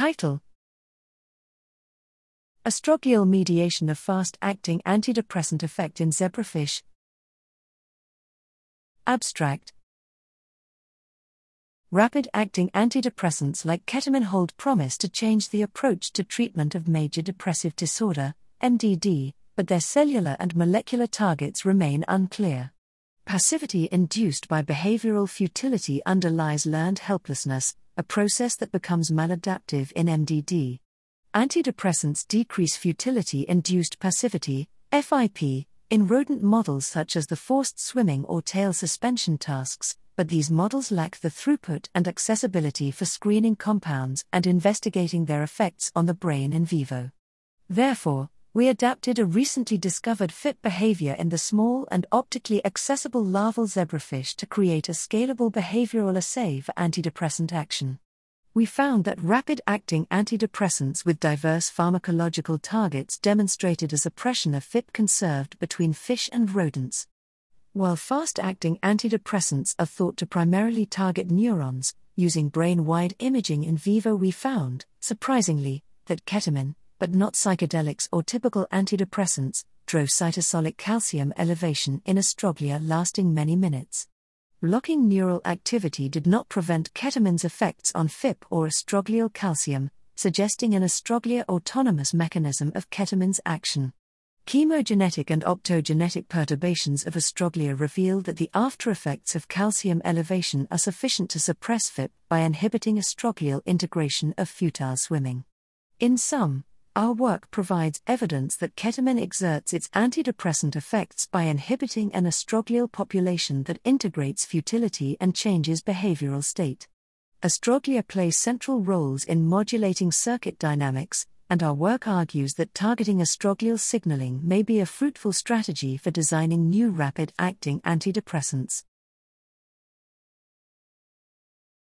Title Astroglial mediation of fast acting antidepressant effect in zebrafish. Abstract Rapid acting antidepressants like ketamine hold promise to change the approach to treatment of major depressive disorder, MDD, but their cellular and molecular targets remain unclear. Passivity induced by behavioral futility underlies learned helplessness, a process that becomes maladaptive in MDD. Antidepressants decrease futility induced passivity, FIP, in rodent models such as the forced swimming or tail suspension tasks, but these models lack the throughput and accessibility for screening compounds and investigating their effects on the brain in vivo. Therefore, we adapted a recently discovered FIP behavior in the small and optically accessible larval zebrafish to create a scalable behavioral assay for antidepressant action. We found that rapid acting antidepressants with diverse pharmacological targets demonstrated a suppression of FIP conserved between fish and rodents. While fast acting antidepressants are thought to primarily target neurons, using brain wide imaging in vivo, we found, surprisingly, that ketamine, but not psychedelics or typical antidepressants, drove cytosolic calcium elevation in astroglia lasting many minutes. Blocking neural activity did not prevent ketamine's effects on FIP or astroglial calcium, suggesting an astroglia autonomous mechanism of ketamine's action. Chemogenetic and optogenetic perturbations of astroglia revealed that the aftereffects of calcium elevation are sufficient to suppress FIP by inhibiting astroglial integration of futile swimming. In sum, our work provides evidence that ketamine exerts its antidepressant effects by inhibiting an astroglial population that integrates futility and changes behavioral state. Astroglia play central roles in modulating circuit dynamics, and our work argues that targeting astroglial signaling may be a fruitful strategy for designing new rapid acting antidepressants.